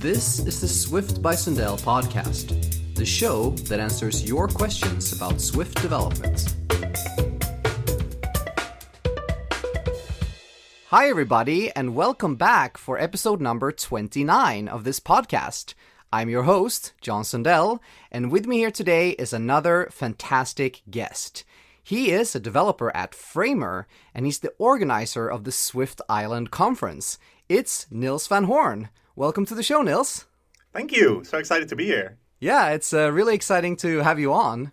This is the Swift by Sundell podcast, the show that answers your questions about Swift development. Hi, everybody, and welcome back for episode number 29 of this podcast. I'm your host, John Sundell, and with me here today is another fantastic guest. He is a developer at Framer, and he's the organizer of the Swift Island Conference. It's Niels van Hoorn. Welcome to the show, Niels. Thank you. So excited to be here. Yeah, it's uh, really exciting to have you on.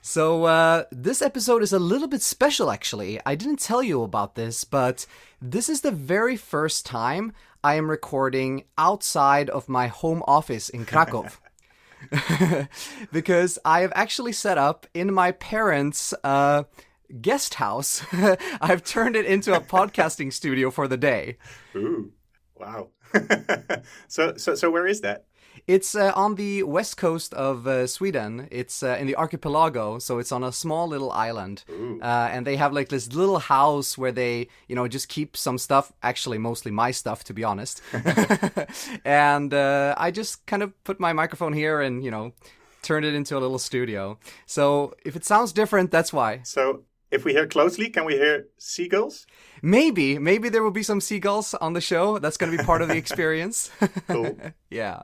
So, uh, this episode is a little bit special, actually. I didn't tell you about this, but this is the very first time I am recording outside of my home office in Krakow. because I have actually set up in my parents' uh, guest house. I've turned it into a podcasting studio for the day. Ooh, wow. so, so, so where is that? It's uh, on the west coast of uh, Sweden. It's uh, in the archipelago, so it's on a small little island. Uh, and they have like this little house where they, you know, just keep some stuff. Actually, mostly my stuff, to be honest. and uh, I just kind of put my microphone here and you know, turned it into a little studio. So if it sounds different, that's why. So, if we hear closely, can we hear seagulls? Maybe, maybe there will be some seagulls on the show. That's going to be part of the experience. Cool. yeah.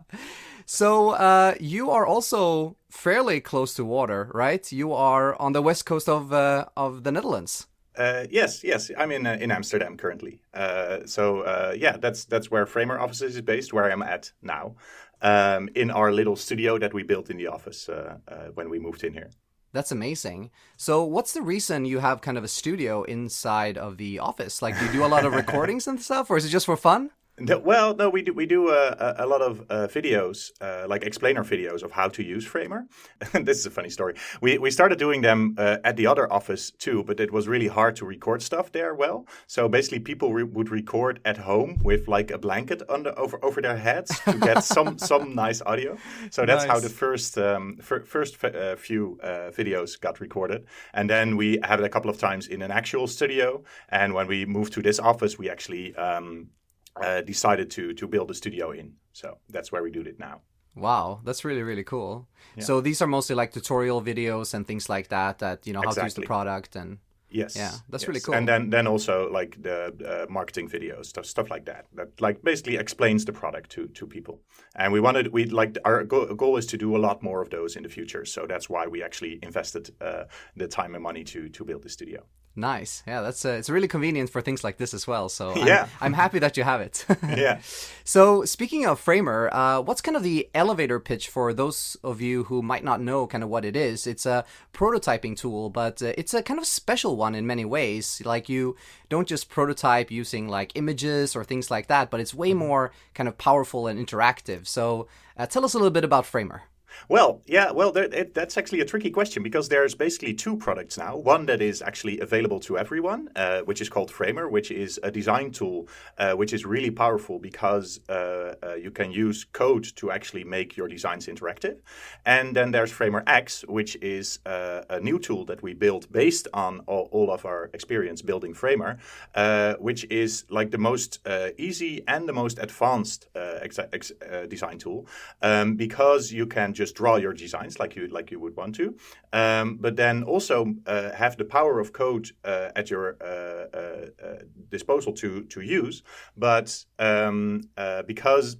So uh, you are also fairly close to water, right? You are on the west coast of uh, of the Netherlands. Uh, yes, yes. I'm in uh, in Amsterdam currently. Uh, so uh, yeah, that's that's where Framer Offices is based, where I'm at now, um, in our little studio that we built in the office uh, uh, when we moved in here. That's amazing. So, what's the reason you have kind of a studio inside of the office? Like, do you do a lot of recordings and stuff, or is it just for fun? No, well, no, we do we do uh, a, a lot of uh, videos, uh, like explainer videos of how to use Framer. this is a funny story. We we started doing them uh, at the other office too, but it was really hard to record stuff there well. So basically, people re- would record at home with like a blanket under over over their heads to get some some nice audio. So that's how the first um, fir- first f- uh, few uh, videos got recorded, and then we had it a couple of times in an actual studio. And when we moved to this office, we actually. Um, uh, decided to to build a studio in. So that's where we do it now. Wow, that's really really cool. So these are mostly like tutorial videos and things like that. That you know how to use the product and Yes. Yeah, that's yes. really cool. And then then also like the uh, marketing videos, stuff stuff like that. That like basically explains the product to to people. And we wanted we like our go- goal is to do a lot more of those in the future. So that's why we actually invested uh, the time and money to to build the studio. Nice. Yeah, that's uh, it's really convenient for things like this as well. So I'm, I'm happy that you have it. Yeah. So, speaking of Framer, uh, what's kind of the elevator pitch for those of you who might not know kind of what it is? It's a prototyping tool, but uh, it's a kind of special one in many ways. Like, you don't just prototype using like images or things like that, but it's way more kind of powerful and interactive. So, uh, tell us a little bit about Framer. Well, yeah, well, there, it, that's actually a tricky question because there's basically two products now. One that is actually available to everyone, uh, which is called Framer, which is a design tool, uh, which is really powerful because uh, uh, you can use code to actually make your designs interactive. And then there's Framer X, which is uh, a new tool that we built based on all, all of our experience building Framer, uh, which is like the most easy and the most advanced ex- uh, design tool um, because you can just draw your designs like you like you would want to, um, but then also uh, have the power of code uh, at your uh, uh, uh, disposal to to use. But um, because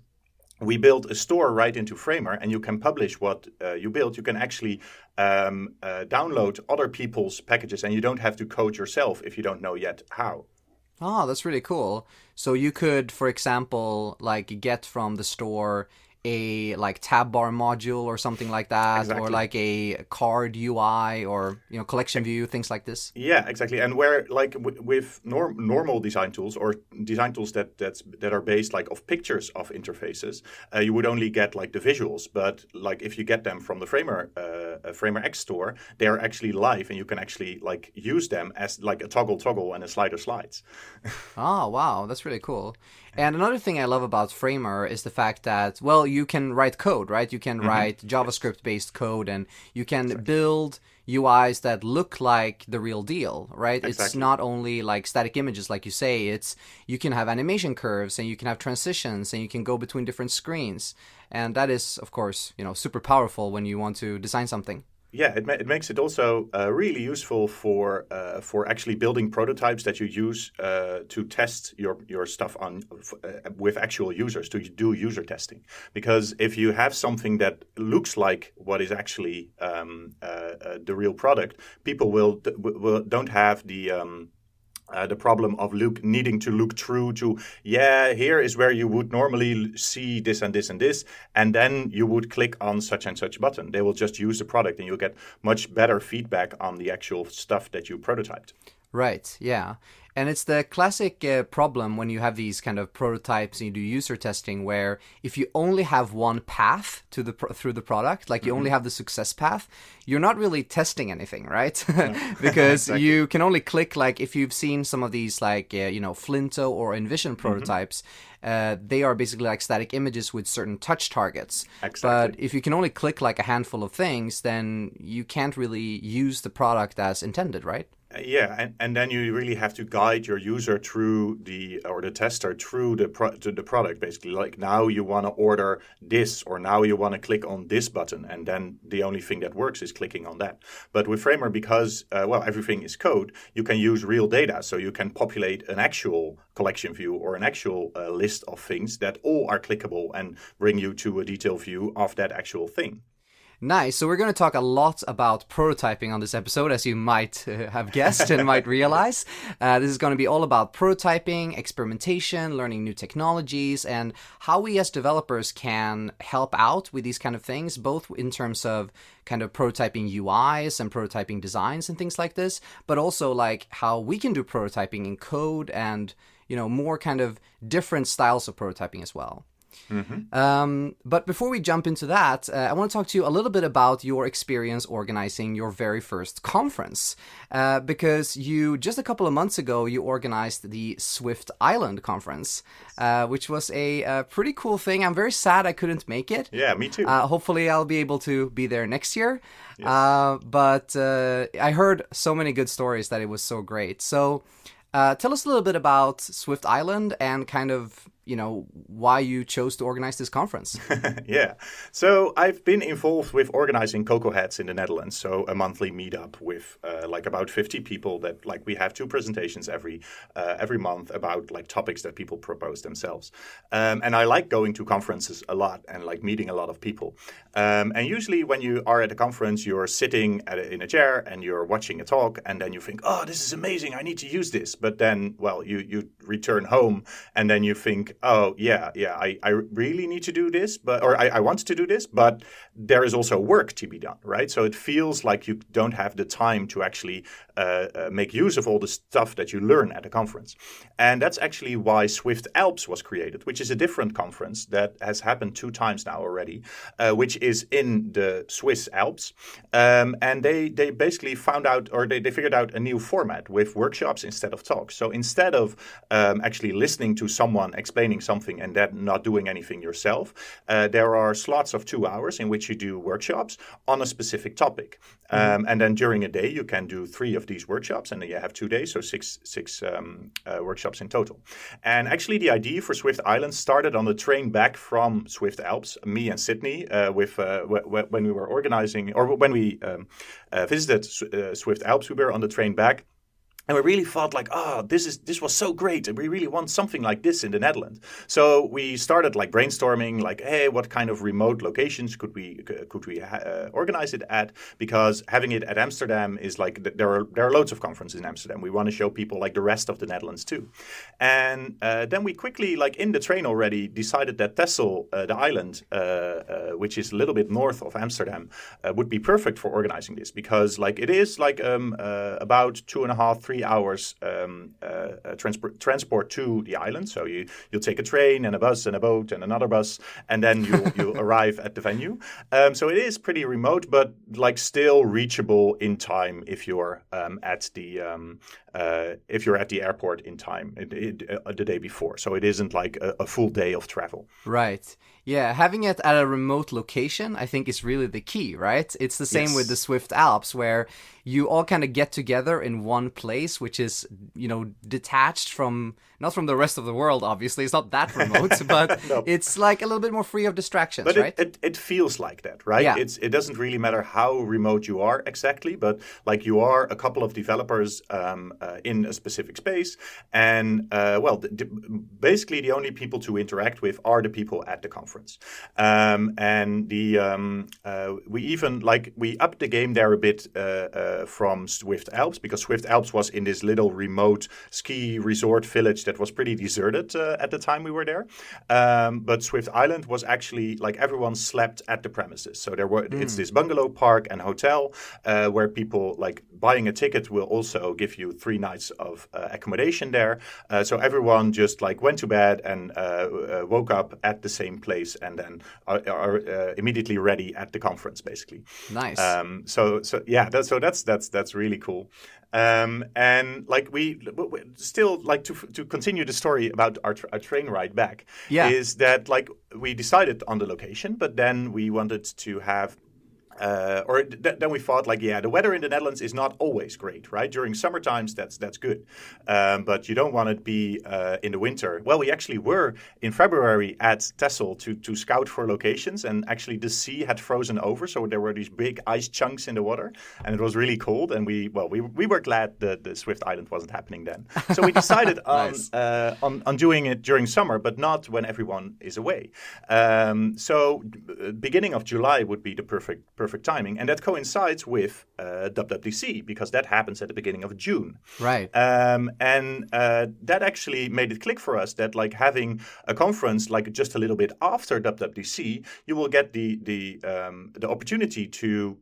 we build a store right into Framer, and you can publish what uh, you build. You can actually um, uh, download other people's packages, and you don't have to code yourself if you don't know yet how. Oh, that's really cool. So, you could, for example, like get from the store a like tab bar module or something like that or like a card UI or you know collection view things like this. Yeah, exactly. And where like w- with norm- normal design tools or design tools that that's that are based like of pictures of interfaces, uh, you would only get like the visuals. But like if you get them from the Framer uh, uh, Framer X store, they are actually live, and you can actually like use them as like a toggle toggle and a slider slides. Oh, wow, that's really cool. And another thing I love about Framer is the fact that, well, you can write code, right? You can Mm-hmm. write JavaScript based code and you can build UIs that look like the real deal, right? It's not only like static images, like you say. It's you can have animation curves and you can have transitions and you can go between different screens, and that is, of course, you know, super powerful when you want to design something. Yeah, it, ma- it makes it also uh, really useful for uh, for actually building prototypes that you use uh, to test your your stuff on uh, with actual users to do user testing. Because if you have something that looks like what is actually um, uh, uh, the real product, people will, will don't have the um, uh, the problem of look needing to look through to yeah here is where you would normally see this and this and this and then you would click on such and such button they will just use the product and you'll get much better feedback on the actual stuff that you prototyped Right, yeah. And it's the classic uh, problem when you have these kind of prototypes and you do user testing where if you only have one path to the pro- through the product, like you only have the success path, you're not really testing anything, right? because you can only click like if you've seen some of these like uh, you know Flinto or InVision prototypes, uh, they are basically like static images with certain touch targets. Exactly. But if you can only click like a handful of things, then you can't really use the product as intended, right? Yeah and, and then you really have to guide your user through the or the tester through the pro- to the product basically. Like now you want to order this or now you want to click on this button and then the only thing that works is clicking on that. But with framer because uh, well everything is code you can use real data. So you can populate an actual collection view or an actual uh, list of things that all are clickable and bring you to a detailed view of that actual thing Nice. So we're going to talk a lot about prototyping on this episode, as you might uh, have guessed and might realize. Uh, this is going to be all about prototyping, experimentation, learning new technologies, and how we as developers can help out with these kind of things, both in terms of kind of prototyping UIs and prototyping designs and things like this, but also like how we can do prototyping in code and you know more kind of different styles of prototyping as well. Um, but before we jump into that, uh, I want to talk to you a little bit about your experience organizing your very first conference. Uh, because you, just a couple of months ago, you organized the Swift Island conference, uh, which was a, uh pretty cool thing. I'm very sad I couldn't make it. yeah me too Uh, hopefully, I'll be able to be there next year. Uh, but uh, I heard so many good stories that it was so great. So, uh, tell us a little bit about Swift Island and kind of you know why you chose to organize this conference. yeah. So I've been involved with organizing Cocoa Heads in the Netherlands. So a monthly meetup with uh, like about 50 people that like we have two presentations every uh, every month about like topics that people propose themselves. Um, and I like going to conferences a lot and like meeting a lot of people. Um, and usually when you are at a conference, you're sitting a, in a chair and you're watching a talk and then you think, oh, this is amazing. I need to use this. But then, well, you, you return home and then you think, oh, yeah, yeah, I, I really need to do this, but or I, I want to do this, but there is also work to be done, right? So it feels like you don't have the time to actually uh, uh, make use of all the stuff that you learn at a conference. And that's actually why Swift Alps was created, which is a different conference that has happened two times now already, uh, which is in the Swiss Alps. Um, and they, they basically found out, or they, they figured out a new format with workshops instead of talks. So instead of um, actually listening to someone explaining something and then not doing anything yourself, uh, there are slots of two hours in which you do workshops on a specific topic. Um, and then during a day, you can do three of these workshops, and you have two days, so six six um, uh, workshops in total. And actually, the idea for Swift Island started on the train back from Swift Alps. Me and Sydney, uh, with uh, w- w- when we were organizing or when we um, uh, visited S- uh, Swift Alps, we were on the train back. And we really felt like, oh, this is this was so great, and we really want something like this in the Netherlands. So we started like brainstorming, like, hey, what kind of remote locations could we could we uh, organize it at? Because having it at Amsterdam is like there are there are loads of conferences in Amsterdam. We want to show people like the rest of the Netherlands too. And uh, then we quickly, like in the train already, decided that Texel, uh, the island, uh, uh, which is a little bit north of Amsterdam, would be perfect for organizing this because like it is like um, about two and a half, three hours um, uh, uh, transport transport to the island. So you you'll take a train and a bus and a boat and another bus, and then you you arrive at the venue. Um, so it is pretty remote, but like still reachable in time if you're um, at the um, uh, if you're at the airport in time it, it, uh, the day before. So it isn't like a, a full day of travel. Right. Yeah, having it at a remote location, I think, is really the key, right? It's the same yes. with the Swift Alps, where you all kind of get together in one place, which is, you know, detached from not from the rest of the world. Obviously, it's not that remote, but no. it's like a little bit more free of distractions, but right? It, it, it, feels like that, right? Yeah. It's, it doesn't really matter how remote you are exactly, but like you are a couple of developers um, uh, in a specific space, and uh, well, the, the, basically the only people to interact with are the people at the conference, um, and the um, uh, we even like we upped the game there a bit uh, uh, from Swift Alps because Swift Alps was in this little remote ski resort village that was pretty deserted uh, at the time we were there. Um, but Swift Island was actually like everyone slept at the premises. So there were mm. it's this bungalow park and hotel uh, where people like buying a ticket will also give you three nights of uh, accommodation there. Uh, so everyone just like went to bed and uh, uh, woke up at the same place and then are, are immediately ready at the conference basically. Nice. Um, so so yeah, that, so that's that's that's really cool. Um, and like we, we, still like to to continue the story about our, our train ride back. Yeah. is that like we decided on the location, but then we wanted to have uh, or th- then we thought like, yeah, the weather in the Netherlands is not always great, right? During summer times, that's that's good, um, but you don't want to be uh, in the winter. Well, we actually were in February at Texel to to scout for locations, and actually the sea had frozen over, so there were these big ice chunks in the water, and it was really cold. And we well, we we were glad that the Swift Island wasn't happening then. So we decided on, nice. uh, on on doing it during summer, but not when everyone is away. Um, so uh, beginning of July would be the perfect perfect timing, and that coincides with uh, WWDC because that happens at the beginning of June. Right. Um, and uh, that actually made it click for us that like having a conference like just a little bit after WWDC, you will get the the um, the opportunity to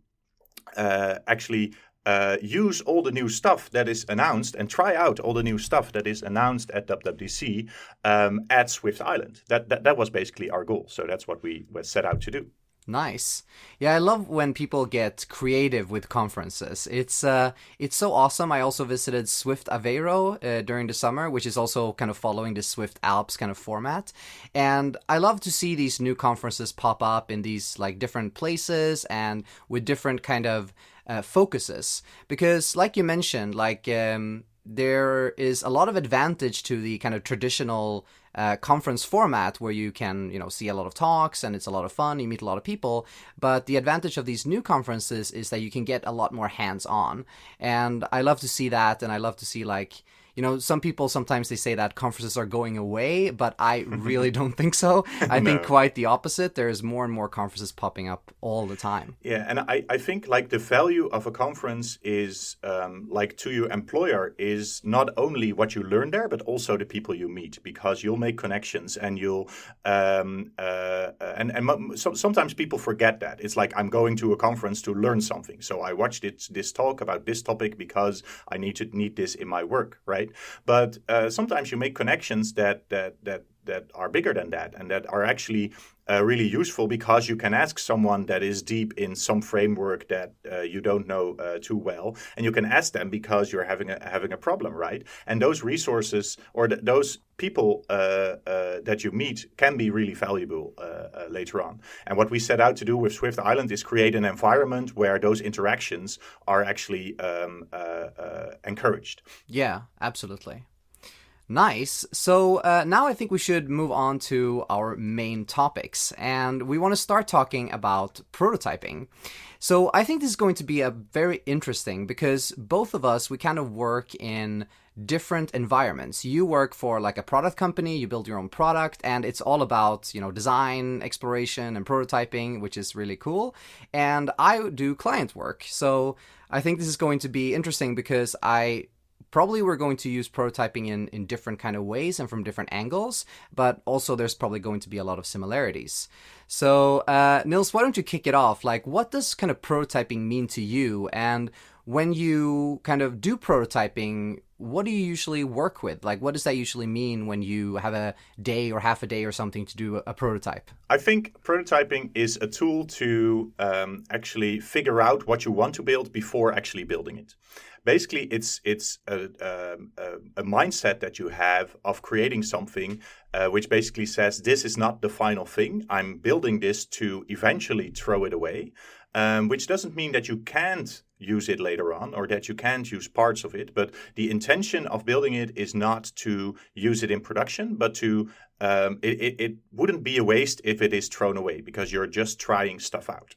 uh, actually uh, use all the new stuff that is announced and try out all the new stuff that is announced at WWDC um, at Swift Island. That, that that was basically our goal. So that's what we set out to do. Nice. Yeah, I love when people get creative with conferences. It's uh, it's so awesome. I also visited Swift Aveiro uh, during the summer, which is also kind of following the Swift Alps kind of format. And I love to see these new conferences pop up in these like different places and with different kind of uh, focuses. Because, like you mentioned, like um, there is a lot of advantage to the kind of traditional uh, conference format where you can you know see a lot of talks and it's a lot of fun you meet a lot of people. But the advantage of these new conferences is that you can get a lot more hands on and i love to see that and i love to see like you know, some people sometimes they say that conferences are going away, but I really don't think so. I no. think quite the opposite. There's more and more conferences popping up all the time. Yeah, and I, I think like the value of a conference is um, like to your employer is not only what you learn there, but also the people you meet because you'll make connections and you'll um, uh, and and so, sometimes people forget that it's like I'm going to a conference to learn something. So I watched it, this talk about this topic because I need to need this in my work, right? Right? But uh, sometimes you make connections that that that that are bigger than that and that are actually uh, really useful because you can ask someone that is deep in some framework that uh, you don't know uh, too well and you can ask them because you're having a having a problem right? And those resources or th- those people uh, uh, that you meet can be really valuable uh, later on. And what we set out to do with swift island is create an environment where those interactions are actually um, encouraged. Yeah absolutely Nice. So uh, now I think we should move on to our main topics, and we want to start talking about prototyping. So I think this is going to be a very interesting because both of us we kind of work in different environments. You work for like a product company, you build your own product, and it's all about, you know, design, exploration, and prototyping, which is really cool. And I do client work. So I think this is going to be interesting because I probably we're going to use prototyping in, in different kind of ways and from different angles, but also there's probably going to be a lot of similarities. So, uh, Niels, why don't you kick it off? Like, what does kind of prototyping mean to you, and when you kind of do prototyping, what do you usually work with? Like, what does that usually mean when you have a day or half a day or something to do a, prototype? I think prototyping is a tool to um, actually figure out what you want to build before actually building it. Basically, it's it's a, um, a, a mindset that you have of creating something, uh, which basically says this is not the final thing. I'm building this to eventually throw it away um, which doesn't mean that you can't use it later on or that you can't use parts of it. But the intention of building it is not to use it in production, but to um, it, it, it wouldn't be a waste if it is thrown away because you're just trying stuff out.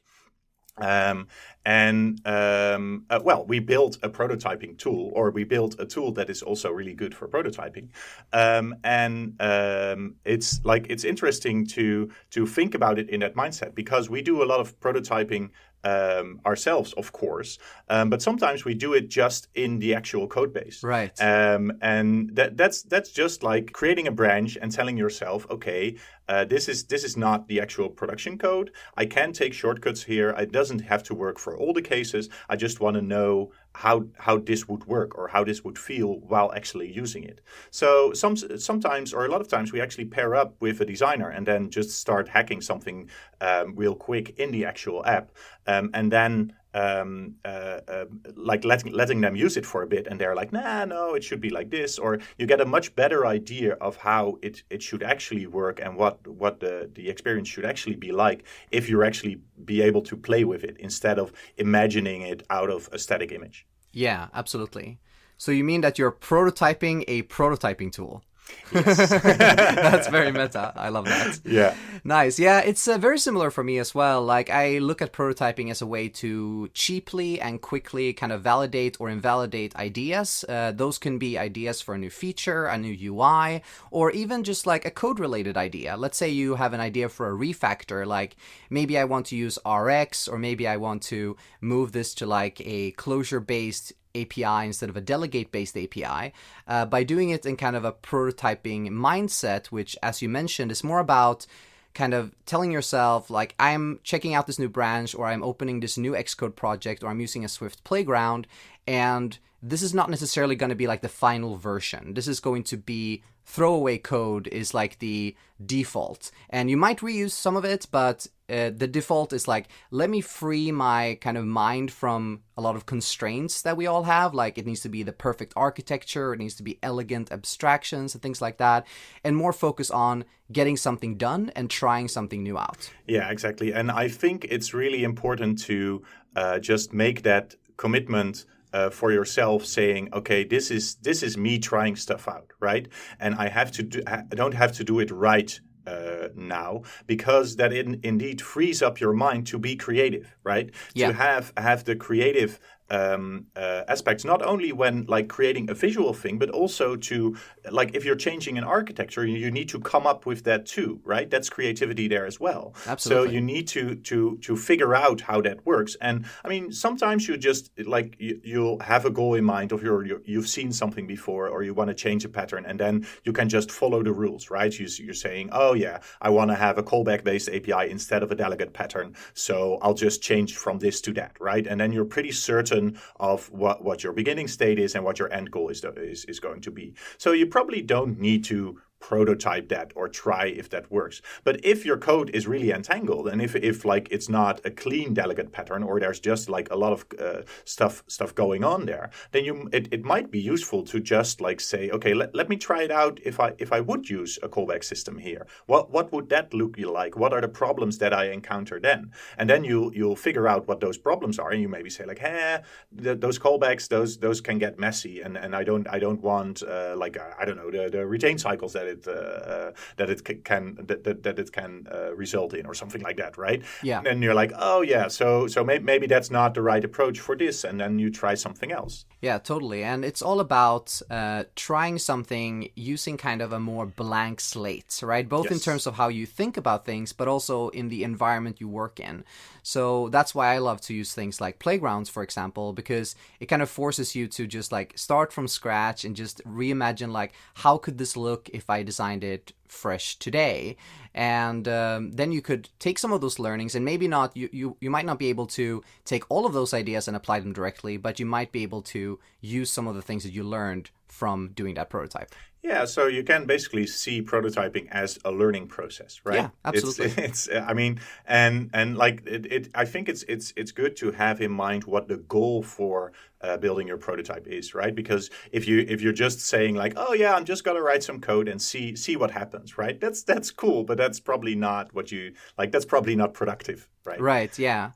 Um, and um, uh, well, we built a prototyping tool, or we built a tool that is also really good for prototyping. Um, and um, it's like it's interesting to to think about it in that mindset because we do a lot of prototyping um, ourselves, of course, um, but sometimes we do it just in the actual code base. Right. Um, and that, that's that's just like creating a branch and telling yourself, okay, uh, this is this is not the actual production code. I can take shortcuts here. It doesn't have to work for all the cases. I just want to know how how this would work or how this would feel while actually using it. So some sometimes or a lot of times we actually pair up with a designer and then just start hacking something um, real quick in the actual app, um, and then um, uh, uh, like letting letting them use it for a bit, and they're like, nah, no, it should be like this, or you get a much better idea of how it, it should actually work and what what the the experience should actually be like if you're actually be able to play with it instead of imagining it out of a static image. Yeah, absolutely. So you mean that you're prototyping a prototyping tool? Yes. That's very meta. I love that. Yeah. Nice. Yeah, it's uh, very similar for me as well. Like, I look at prototyping as a way to cheaply and quickly kind of validate or invalidate ideas. Uh, those can be ideas for a new feature, a new UI, or even just like a code related idea. Let's say you have an idea for a refactor, like maybe I want to use RX, or maybe I want to move this to like a closure based API instead of a delegate based API uh, by doing it in kind of a prototyping mindset, which, as you mentioned, is more about kind of telling yourself, like, I'm checking out this new branch or I'm opening this new Xcode project or I'm using a Swift playground. And this is not necessarily going to be like the final version. This is going to be throwaway code is like the default. And you might reuse some of it, but uh, the default is like, let me free my kind of mind from a lot of constraints that we all have. Like, it needs to be the perfect architecture, it needs to be elegant abstractions and things like that, and more focus on getting something done and trying something new out. Yeah, exactly. And I think it's really important to uh, just make that commitment uh, for yourself saying okay this is this is me trying stuff out right and i have to do i don't have to do it right uh, now because that in, indeed frees up your mind to be creative right yeah. to have have the creative um, uh, aspects not only when like creating a visual thing but also to like if you're changing an architecture you need to come up with that too right? That's creativity there as well. Absolutely. so you need to to to figure out how that works. And i mean sometimes you just like you, you'll have a goal in mind of your, your you've seen something before or you want to change a pattern and then you can just follow the rules right? You, you're saying oh yeah i want to have a callback based api instead of a delegate pattern so i'll just change from this to that right? And then you're pretty certain of what, what your beginning state is and what your end goal is, is, is going to be. So you probably don't need to prototype that or try if that works. But if your code is really entangled and if, if like it's not a clean delegate pattern or there's just like a lot of uh, stuff stuff going on there, then you it, it might be useful to just like say, okay, let, let me try it out if I if I would use a callback system here. What what would that look like? What are the problems that I encounter then? And then you you'll figure out what those problems are and you maybe say like, hey, th- those callbacks those those can get messy and, and I don't I don't want uh, like I don't know the, the retain cycles that it it uh, that it can that, that, that it can uh, result in or something like that, right? Yeah. And you're like, oh yeah, so so may- maybe that's not the right approach for this, and then you try something else. Yeah, totally. And it's all about uh, trying something using kind of a more blank slate, right? Both yes. in terms of how you think about things, but also in the environment you work in. So that's why I love to use things like playgrounds, for example, because it kind of forces you to just like start from scratch and just reimagine like how could this look if I designed it fresh today? And um, then you could take some of those learnings and maybe not you, you you might not be able to take all of those ideas and apply them directly but you might be able to use some of the things that you learned from doing that prototype yeah, so you can basically see prototyping as a learning process, right? Yeah, absolutely. It's, it's I mean, and and like it, it, I think it's it's it's good to have in mind what the goal for uh, building your prototype is, right? Because if you if you're just saying like, oh yeah, I'm just gonna write some code and see see what happens, right? That's that's cool, but that's probably not what you like. That's probably not productive, right? Right. Yeah.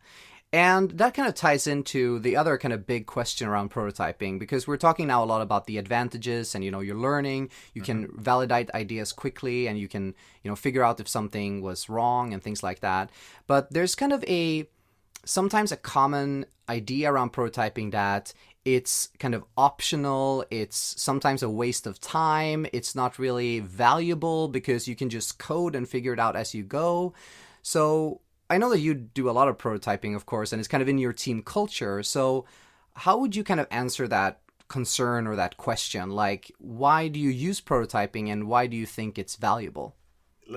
And that kind of ties into the other kind of big question around prototyping because we're talking now a lot about the advantages and you know you're learning, you mm-hmm. can validate ideas quickly and you can, you know, figure out if something was wrong and things like that. But there's kind of a sometimes a common idea around prototyping that it's kind of optional, it's sometimes a waste of time, it's not really valuable because you can just code and figure it out as you go. So I know that you do a lot of prototyping, of course, and it's kind of in your team culture. So, how would you kind of answer that concern or that question? Like, why do you use prototyping and why do you think it's valuable?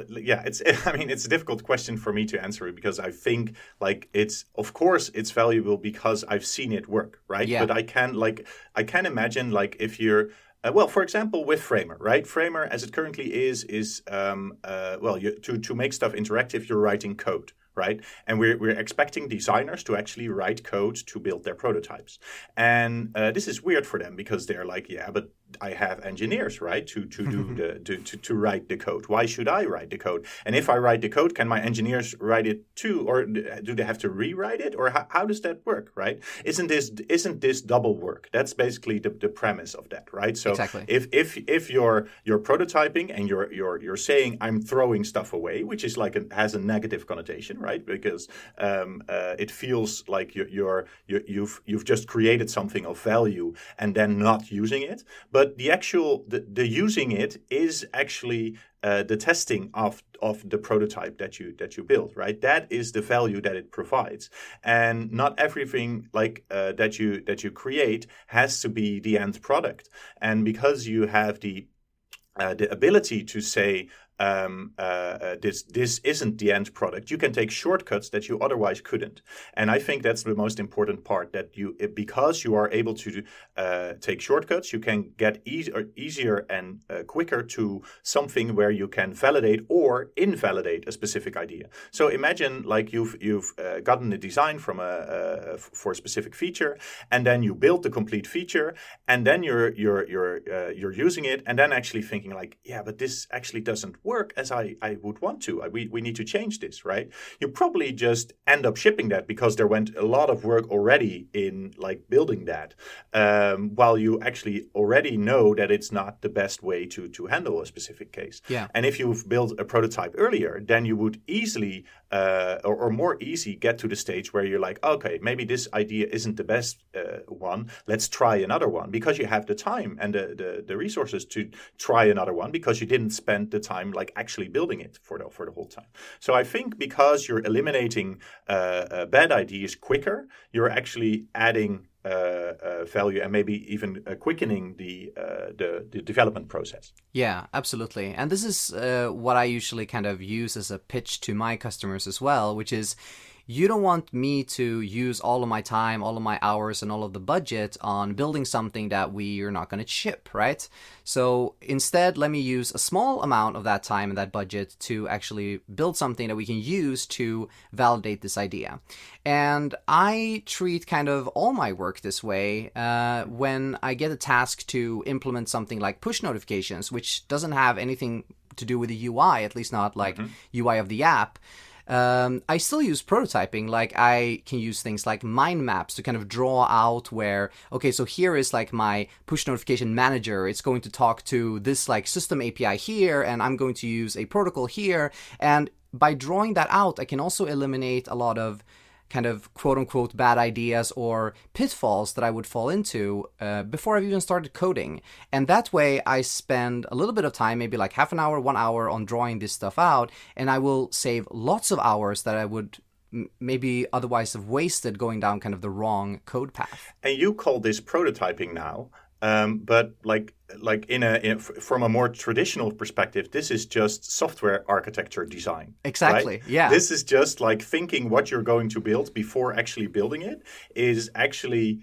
yeah it's i mean it's a difficult question for me to answer because i think like it's of course it's valuable because i've seen it work right yeah. but i can like i can imagine like if you're uh, well, for example, with Framer, right? Framer, as it currently is, is um, uh, well, you, to to make stuff interactive, you're writing code, right? And we're, we're expecting designers to actually write code to build their prototypes. And uh, this is weird for them because they're like, yeah, but I have engineers, right, to to do the to, to, to write the code. Why should I write the code? And if I write the code, can my engineers write it too, or do they have to rewrite it, or how, how does that work, right? Isn't this isn't this double work? That's basically the, the premise of that, right? So exactly. if if if you're you're prototyping and you're you're you're saying I'm throwing stuff away, which is like a, has a negative connotation, right? Because um, uh, it feels like you're, you're you you've you've just created something of value and then not using it, but but the actual the, the using it is actually uh, the testing of of the prototype that you that you build right? That is the value that it provides. And not everything like uh, that you that you create has to be the end product. And because you have the uh, the ability to say um, uh, uh, this this isn't the end product. You can take shortcuts that you otherwise couldn't, and I think that's the most important part. That you because you are able to uh, take shortcuts, you can get easier, easier and uh, quicker to something where you can validate or invalidate a specific idea. So imagine like you've you've uh, gotten a design from a for a specific feature, and then you build the complete feature, and then you're you're you're uh, you're using it, and then actually thinking like, yeah, but this actually doesn't work work as I, I would want to. We, we need to change this, right? You probably just end up shipping that because there went a lot of work already in like building that, um, while you actually already know that it's not the best way to to handle a specific case. Yeah. And if you've built a prototype earlier, then you would easily uh, or, or, more easy get to the stage where you're like, okay, maybe this idea isn't the best uh, one. Let's try another one because you have the time and the, the, the resources to try another one because you didn't spend the time like actually building it for the for the whole time. So I think because you're eliminating uh, uh, bad ideas quicker, you're actually adding uh, uh, value and maybe even uh, quickening the, uh, the, the development process. Yeah, absolutely. And this is what I usually kind of use as a pitch to my customers as well, which is you don't want me to use all of my time, all of my hours, and all of the budget on building something that we are not going to ship, right? So instead, let me use a small amount of that time and that budget to actually build something that we can use to validate this idea. And I treat kind of all my work this way uh, when I get a task to implement something like push notifications, which doesn't have anything to do with the UI, at least not like mm-hmm. UI of the app. Um, I still use prototyping. Like I can use things like mind maps to kind of draw out where, okay, so here is like my push notification manager. It's going to talk to this like system API here, and I'm going to use a protocol here. And by drawing that out, I can also eliminate a lot of kind of quote unquote bad ideas or pitfalls that I would fall into uh, before I've even started coding. And that way I spend a little bit of time, maybe like half an hour, one hour on drawing this stuff out, and I will save lots of hours that I would maybe otherwise have wasted going down kind of the wrong code path. And you call this prototyping now. Um, but like like in a in, from a more traditional perspective, this is just software architecture design. Exactly. right? Yeah. This is just like thinking what you're going to build before actually building it is actually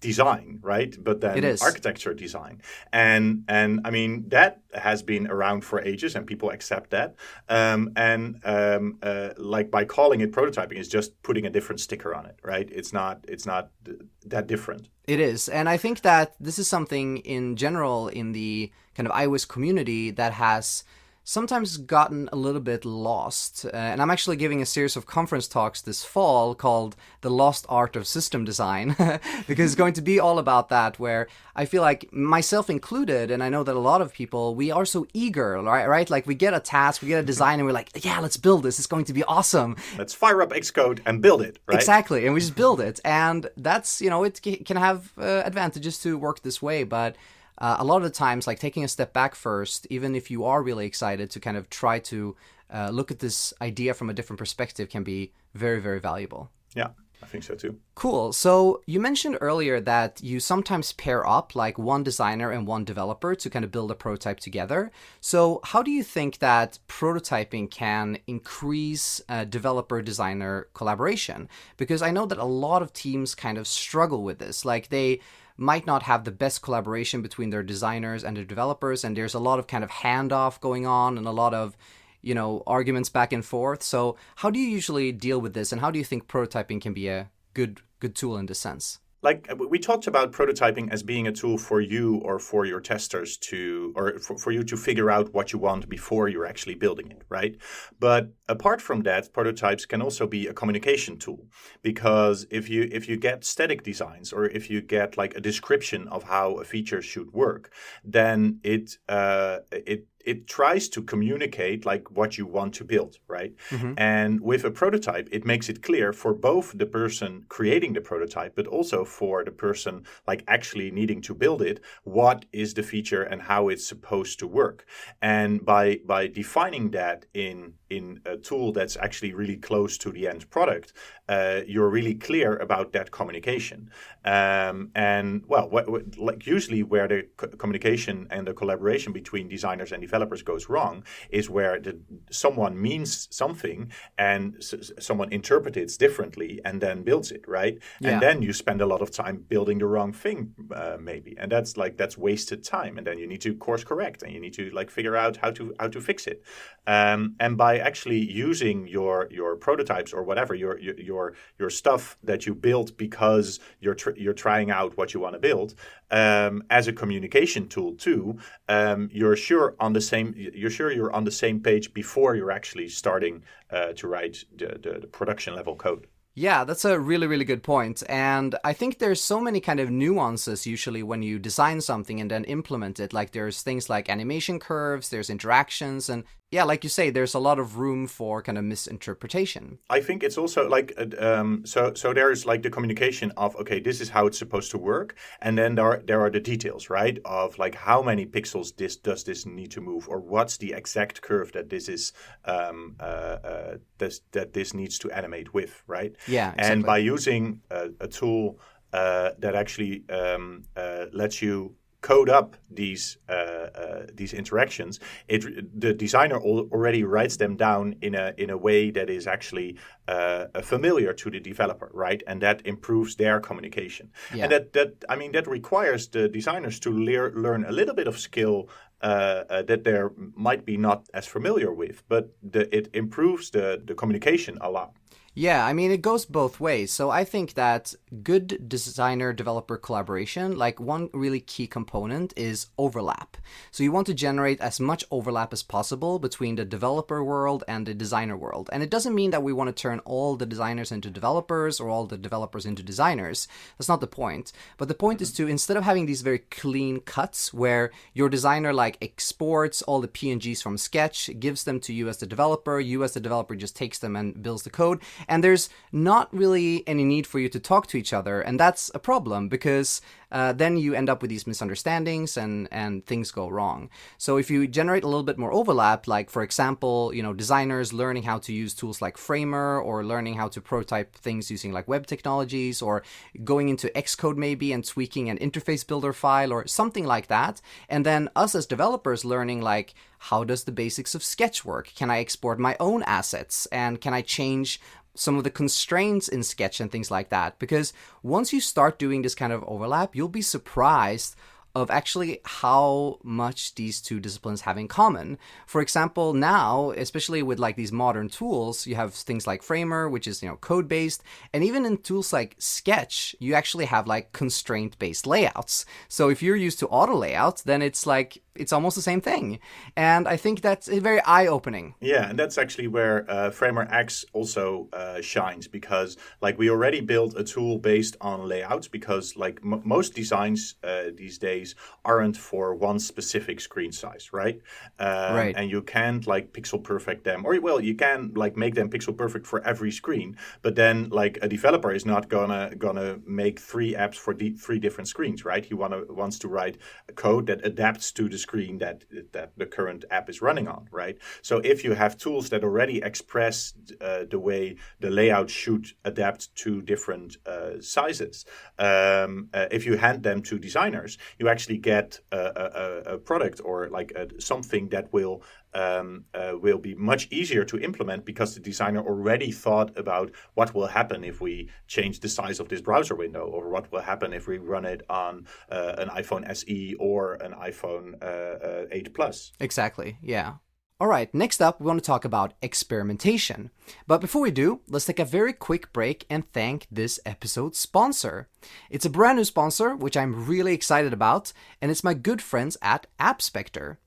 design, right? But then architecture design, and and I mean that has been around for ages, and people accept that. Um, and um, uh, like by calling it prototyping is just putting a different sticker on it, right? It's not it's not th- that different. It is. And I think that this is something in general in the kind of iOS community that has sometimes gotten a little bit lost. Uh, and I'm actually giving a series of conference talks this fall called The Lost Art of System Design, because it's going to be all about that, where I feel like myself included, and I know that a lot of people, we are so eager, right? right? Like we get a task, we get a design, and we're like, yeah, let's build this. It's going to be awesome. Let's fire up Xcode and build it, right? Exactly, and we just build it, and that's you know it can have uh, advantages to work this way, but uh, a lot of the times, like taking a step back first, even if you are really excited to kind of try to uh, look at this idea from a different perspective, can be very very valuable. Yeah, I think so too. Cool. So you mentioned earlier that you sometimes pair up like one designer and one developer to kind of build a prototype together. So how do you think that prototyping can increase uh, developer designer collaboration? Because I know that a lot of teams kind of struggle with this. Like they might not have the best collaboration between their designers and their developers and there's a lot of kind of handoff going on and a lot of you know arguments back and forth. So how do you usually deal with this and how do you think prototyping can be a good good tool in this sense like we talked about prototyping as being a tool for you or for your testers to or for, for you to figure out what you want before you're actually building it right? But apart from that prototypes can also be a communication tool because if you if you get static designs or if you get like a description of how a feature should work then it uh, it it tries to communicate like what you want to build, right? Mm-hmm. And with a prototype, it makes it clear for both the person creating the prototype, but also for the person like actually needing to build it, what is the feature and how it's supposed to work. And by by defining that in in a tool that's actually really close to the end product, uh, you're really clear about that communication. Um, and well, what, what, like usually where the co- communication and the collaboration between designers and developers goes wrong is where the, someone means something and s- someone interprets it differently and then builds it, right? Yeah. And then you spend a lot of time building the wrong thing, uh, maybe, and that's like that's wasted time. And then you need to course correct and you need to like figure out how to how to fix it. Um, and by actually using your your prototypes or whatever your your your, stuff that you built because you're tr- you're trying out what you want to build um, as a communication tool too, um, you're sure on the same you're sure you're on the same page before you're actually starting uh, to write the, the, the production level code. Yeah, that's a really, really good point. And I think there's so many kind of nuances usually when you design something and then implement it. Like there's things like animation curves, there's interactions, and yeah, like you say, there's a lot of room for kind of misinterpretation. I think it's also like um, so. So there's like the communication of okay, this is how it's supposed to work, and then there are, there are the details, right? Of like how many pixels this does this need to move, or what's the exact curve that this is um, uh, uh, this, that this needs to animate with, right? Yeah, exactly. And by using a, a tool uh, that actually um, uh, lets you code up these uh, uh, these interactions, it the designer al- already writes them down in a in a way that is actually uh, familiar to the developer, right? And that improves their communication. Yeah. And that that I mean that requires the designers to lear, learn a little bit of skill. Uh, uh, that they might be not as familiar with, but the, it improves the, the communication a lot. Yeah, I mean, it goes both ways. So I think that good designer developer collaboration, like one really key component is overlap. So you want to generate as much overlap as possible between the developer world and the designer world. And it doesn't mean that we want to turn all the designers into developers or all the developers into designers. That's not the point. But the point is to, instead of having these very clean cuts where your designer like exports all the PNGs from Sketch, gives them to you as the developer, you as the developer just takes them and builds the code and there's not really any need for you to talk to each other and that's a problem because uh, then you end up with these misunderstandings and and things go wrong. So if you generate a little bit more overlap, like for example, you know, designers learning how to use tools like Framer or learning how to prototype things using like web technologies or going into Xcode maybe and tweaking an interface builder file or something like that, and then us as developers learning like how does the basics of Sketch work? Can I export my own assets and can I change some of the constraints in Sketch and things like that. Because once you start doing this kind of overlap, you'll be surprised of actually how much these two disciplines have in common. For example, now, especially with like these modern tools, you have things like Framer, which is, you know, code based, and even in tools like Sketch, you actually have like constraint based layouts. So if you're used to auto layouts, then it's like it's almost the same thing. And I think that's very eye opening. Yeah, and that's actually where uh, Framer X also uh, shines because like we already built a tool based on layouts because like m- most designs uh, these days aren't for one specific screen size, right? Um, right. And you can't like pixel perfect them, or well, you can like make them pixel perfect for every screen. But then like a developer is not gonna gonna make three apps for de- three different screens, right? He wanna wants to write code that adapts to the screen that that the current app is running on, right? So if you have tools that already express uh, the way the layout should adapt to different uh, sizes, um, uh, if you hand them to designers, you actually get a, a, a product or like a, something that will um, uh, will be much easier to implement because the designer already thought about what will happen if we change the size of this browser window or what will happen if we run it on uh, an iPhone SE or an iPhone uh, uh 8 Plus. Exactly. Yeah. All right, next up, we want to talk about experimentation. But before we do, let's take a very quick break and thank this episode's sponsor. It's a brand new sponsor, which I'm really excited about, and it's my good friends at AppSpector.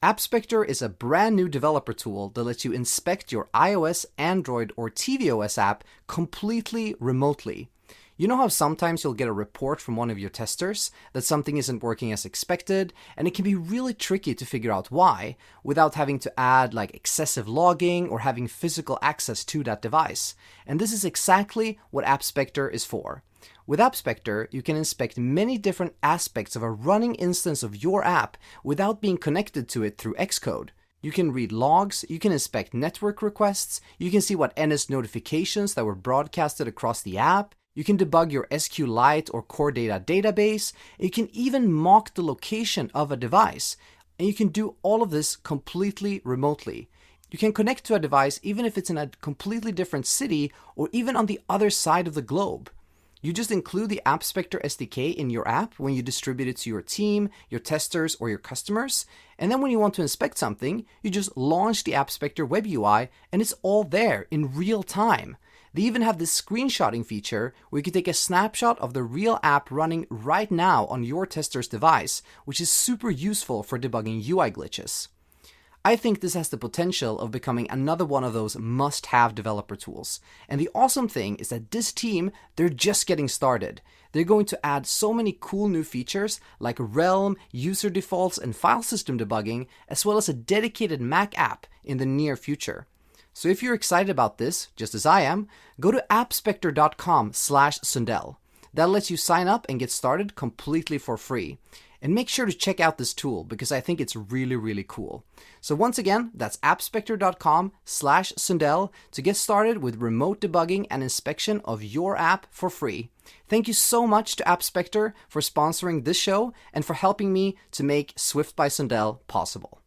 AppSpector is a brand new developer tool that lets you inspect your iOS, Android, or tvOS app completely remotely. You know how sometimes you'll get a report from one of your testers that something isn't working as expected, and it can be really tricky to figure out why without having to add like excessive logging or having physical access to that device. And this is exactly what AppSpector is for. With AppSpector, you can inspect many different aspects of a running instance of your app without being connected to it through Xcode. You can read logs, you can inspect network requests, you can see what NS notifications that were broadcasted across the app, you can debug your SQLite or Core Data database. You can even mock the location of a device. And you can do all of this completely remotely. You can connect to a device even if it's in a completely different city or even on the other side of the globe. You just include the AppSpector SDK in your app when you distribute it to your team, your testers, or your customers. And then when you want to inspect something, you just launch the AppSpector web UI and it's all there in real time. They even have this screenshotting feature where you can take a snapshot of the real app running right now on your tester's device, which is super useful for debugging UI glitches. I think this has the potential of becoming another one of those must have developer tools. And the awesome thing is that this team, they're just getting started. They're going to add so many cool new features like Realm, user defaults, and file system debugging, as well as a dedicated Mac app in the near future. So if you're excited about this, just as I am, go to appspector.com slash Sundell. That lets you sign up and get started completely for free. And make sure to check out this tool because I think it's really, really cool. So once again, that's appspector.com slash Sundell to get started with remote debugging and inspection of your app for free. Thank you so much to AppSpector for sponsoring this show and for helping me to make Swift by Sundell possible.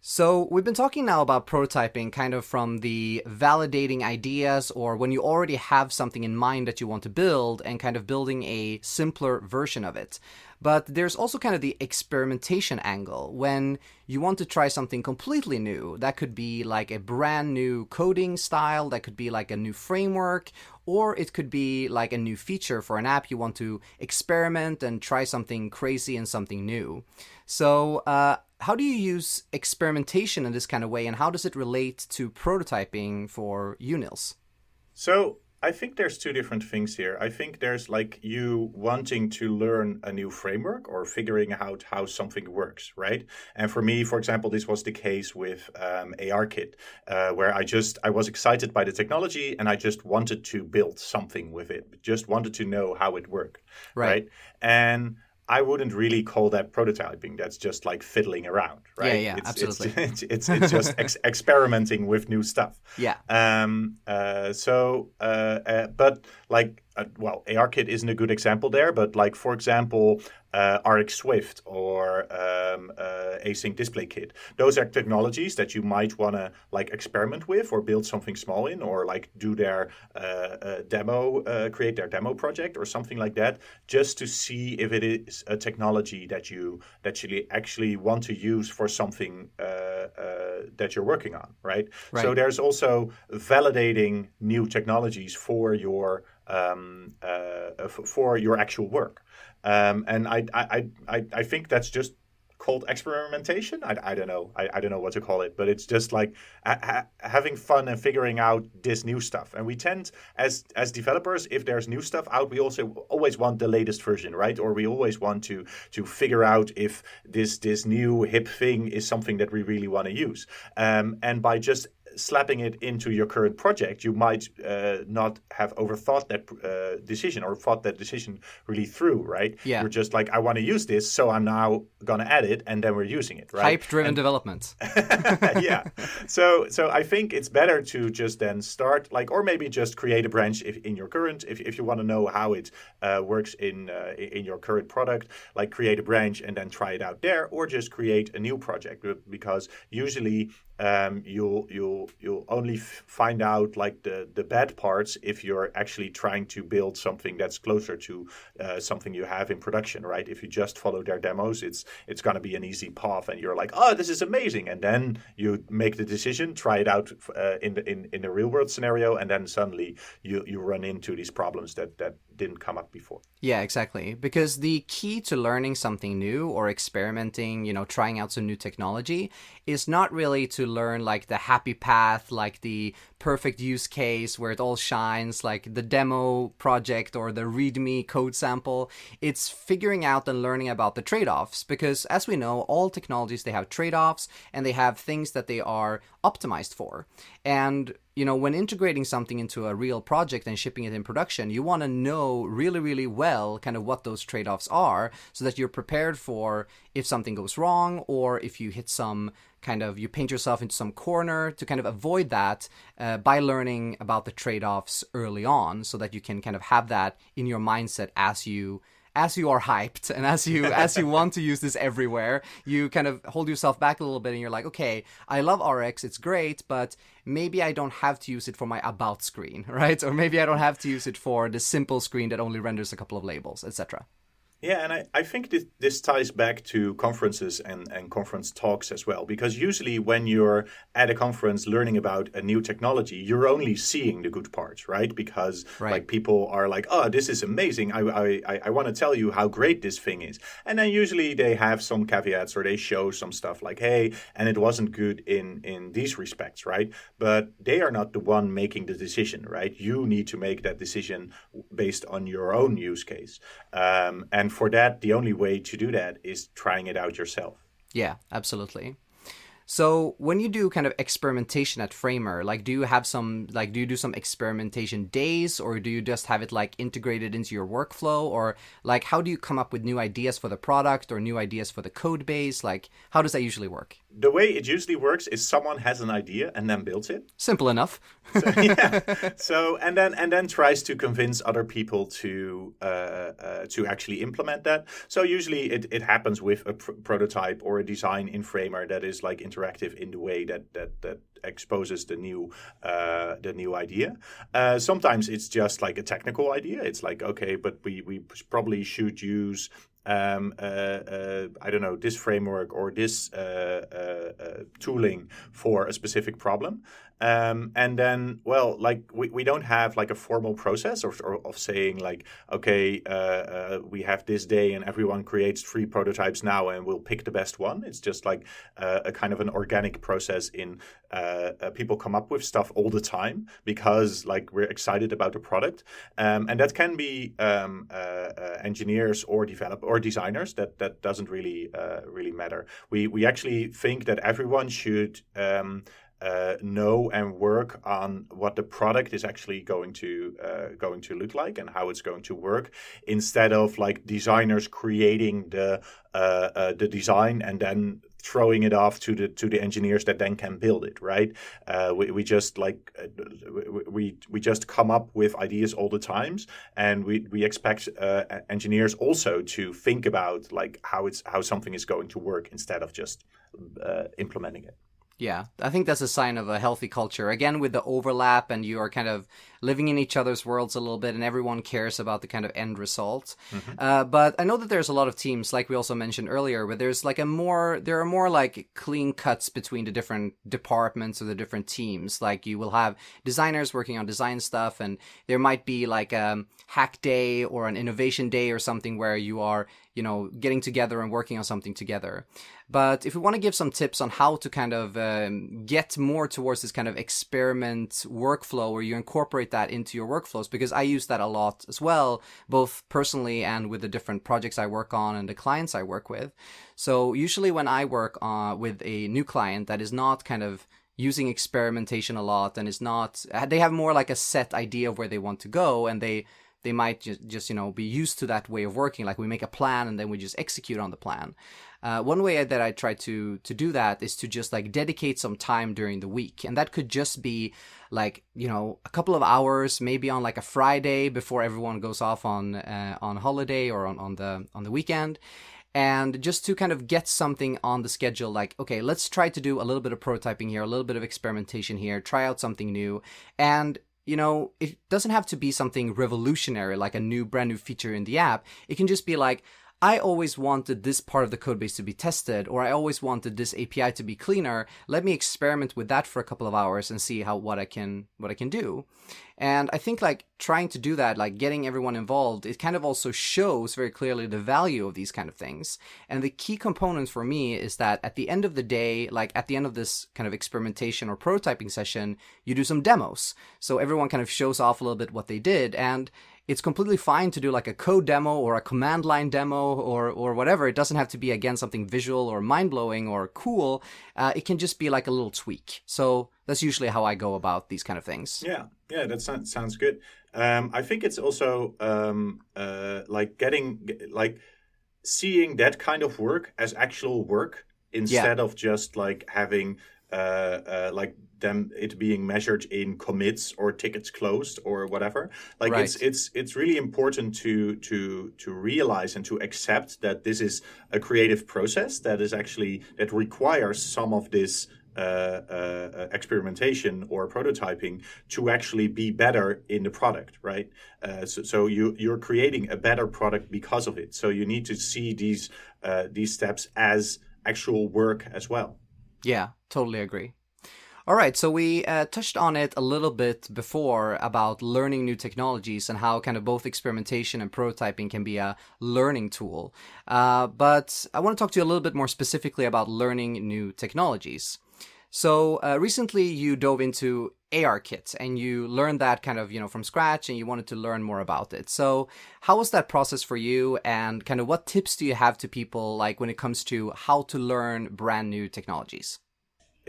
So, we've been talking now about prototyping kind of from the validating ideas or when you already have something in mind that you want to build and kind of building a simpler version of it. But there's also kind of the experimentation angle when you want to try something completely new. That could be like a brand new coding style, that could be like a new framework, or it could be like a new feature for an app you want to experiment and try something crazy and something new. So, uh, how do you use experimentation in this kind of way, and how does it relate to prototyping for you, Niels? So, I think there's two different things here. I think there's like you wanting to learn a new framework or figuring out how something works, right? And for me, for example, this was the case with um, ARKit, uh, where I just I was excited by the technology and I just wanted to build something with it, just wanted to know how it worked, right? right? And I wouldn't really call that prototyping. That's just like fiddling around, right? Yeah, yeah, it's, absolutely. It's, it's, it's, just ex- experimenting with new stuff. Yeah. Um. Uh. So. Uh. uh but like uh, well, ARKit isn't a good example there, but like for example, uh, RX Swift or um, uh, Async Display Kit, those are technologies that you might want to like experiment with or build something small in, or like do their uh, uh demo, uh, create their demo project or something like that, just to see if it is a technology that you that you actually want to use for something that you're working on, right? right? So there's also validating new technologies for your um, uh, for your actual work. Um, and I, I, I, I think that's just called experimentation. I, I don't know. I, I don't know what to call it, but it's just like ha- having fun and figuring out this new stuff. And we tend, as as developers, if there's new stuff out, we also always want the latest version, right? Or we always want to to figure out if this this new hip thing is something that we really want to use. Um, and by just slapping it into your current project, you might uh, not have overthought that uh, decision or thought that decision really through, right? Yeah. You're just like, I want to use this, so I'm now gonna add it, and then we're using it, right? Hype-driven development. yeah. So, so I think it's better to just then start, like, or maybe just create a branch if, in your current, if, if you want to know how it uh, works in uh, in your current product, like create a branch and then try it out there, or just create a new project because usually um, you'll you'll you'll only f- find out like the the bad parts if you're actually trying to build something that's closer to uh, something you have in production, right? If you just follow their demos, it's it's going to be an easy path, and you're like, oh, this is amazing, and then you make the decision, try it out uh, in the in in the real world scenario, and then suddenly you you run into these problems that that didn't come up before. Yeah, exactly. Because the key to learning something new or experimenting, you know, trying out some new technology is not really to learn like the happy path, like the perfect use case where it all shines, like the demo project or the README code sample. It's figuring out and learning about the trade offs because, as we know, all technologies they have trade offs and they have things that they are optimized for. And you know, when integrating something into a real project and shipping it in production, you want to know really, really well kind of what those trade offs are so that you're prepared for if something goes wrong or if you hit some kind of, you paint yourself into some corner to kind of avoid that uh, by learning about the trade offs early on so that you can kind of have that in your mindset as you as you are hyped and as you as you want to use this everywhere, you kind of hold yourself back a little bit and you're like, okay, I love RX, it's great, but maybe I don't have to use it for my about screen, right? Or maybe I don't have to use it for the simple screen that only renders a couple of labels, etc. Yeah, and I, I think this, this ties back to conferences and, and conference talks as well, because usually when you're at a conference learning about a new technology, you're only seeing the good parts, right? Because right. like people are like, oh, this is amazing. I, I, I want to tell you how great this thing is. And then usually they have some caveats or they show some stuff like, hey, and it wasn't good in, in these respects, right? But they are not the one making the decision, right? You need to make that decision based on your own use case. Um, and and for that, the only way to do that is trying it out yourself. Yeah, absolutely. So when you do kind of experimentation at Framer, like do you have some like do you do some experimentation days or do you just have it like integrated into your workflow or like how do you come up with new ideas for the product or new ideas for the code base? Like how does that usually work? The way it usually works is someone has an idea and then builds it. Simple enough. so, yeah. So and then and then tries to convince other people to uh, uh, to actually implement that. So usually it, it happens with a pr- prototype or a design in Framer that is like interactive in the way that that that exposes the new uh, the new idea. Uh, sometimes it's just like a technical idea. It's like okay, but we we probably should use um, uh, uh, I don't know, this framework or this uh, uh, uh tooling for a specific problem. Um, and then, well, like we, we don't have like a formal process of, of saying like, okay, uh, uh, we have this day and everyone creates three prototypes now and we'll pick the best one. It's just like uh, a kind of an organic process in uh, uh, people come up with stuff all the time because like we're excited about the product, um, and that can be um, uh, engineers or develop or designers. That that doesn't really really matter. We we actually think that everyone should. Uh, know and work on what the product is actually going to uh, going to look like and how it's going to work, instead of like designers creating the uh, uh the design and then throwing it off to the to the engineers that then can build it. Right? Uh, we, we just like uh, we we just come up with ideas all the times, and we we expect engineers also to think about like how it's how something is going to work instead of just implementing it. Yeah, I think that's a sign of a healthy culture. Again, with the overlap, and you are kind of living in each other's worlds a little bit, and everyone cares about the kind of end result. Mm-hmm. Uh, but I know that there's a lot of teams, like we also mentioned earlier, where there's like a more, there are more like clean cuts between the different departments or the different teams. Like you will have designers working on design stuff, and there might be like a hack day or an innovation day or something where you are you know, getting together and working on something together. But if we want to give some tips on how to kind of um, get more towards this kind of experiment workflow where you incorporate that into your workflows, because I use that a lot as well, both personally and with the different projects I work on and the clients I work with. So usually when I work uh, with a new client that is not kind of using experimentation a lot and is not, they have more like a set idea of where they want to go and they they might just, just you know be used to that way of working. Like we make a plan and then we just execute on the plan. Uh, one way that i try to to do that is to just like dedicate some time during the week. And that could just be like you know a couple of hours maybe on like a friday before everyone goes off on uh, on holiday or on, on the on the weekend. And just to kind of get something on the schedule like okay let's try to do a little bit of prototyping here a little bit of experimentation here try out something new. And you know, it doesn't have to be something revolutionary like a new brand new feature in the app. It can just be like, I always wanted this part of the codebase to be tested, or I always wanted this API to be cleaner. Let me experiment with that for a couple of hours and see how what I can what I can do. And I think like trying to do that, like getting everyone involved, it kind of also shows very clearly the value of these kind of things. And the key component for me is that at the end of the day, like at the end of this kind of experimentation or prototyping session, you do some demos. So everyone kind of shows off a little bit what they did. And it's completely fine to do like a code demo or a command line demo or or whatever. It doesn't have to be again something visual or mind blowing or cool. Uh, it can just be like a little tweak. So that's usually how I go about these kind of things. Yeah, yeah, that sounds sounds good. Um, I think it's also um, uh, like getting like seeing that kind of work as actual work instead yeah. of just like having uh, uh, like them it being measured in commits or tickets closed or whatever like right. it's it's it's really important to to to realize and to accept that this is a creative process that is actually that requires some of this uh, uh, experimentation or prototyping to actually be better in the product, right? Uh, so, so, you you're creating a better product because of it. So you need to see these uh, these steps as actual work as well. Yeah, totally agree. All right, so we uh, touched on it a little bit before about learning new technologies and how kind of both experimentation and prototyping can be a learning tool. Uh, but I want to talk to you a little bit more specifically about learning new technologies. So uh, recently you dove into ARKit and you learned that kind of, you know, from scratch and you wanted to learn more about it. So how was that process for you and kind of what tips do you have to people like when it comes to how to learn brand new technologies?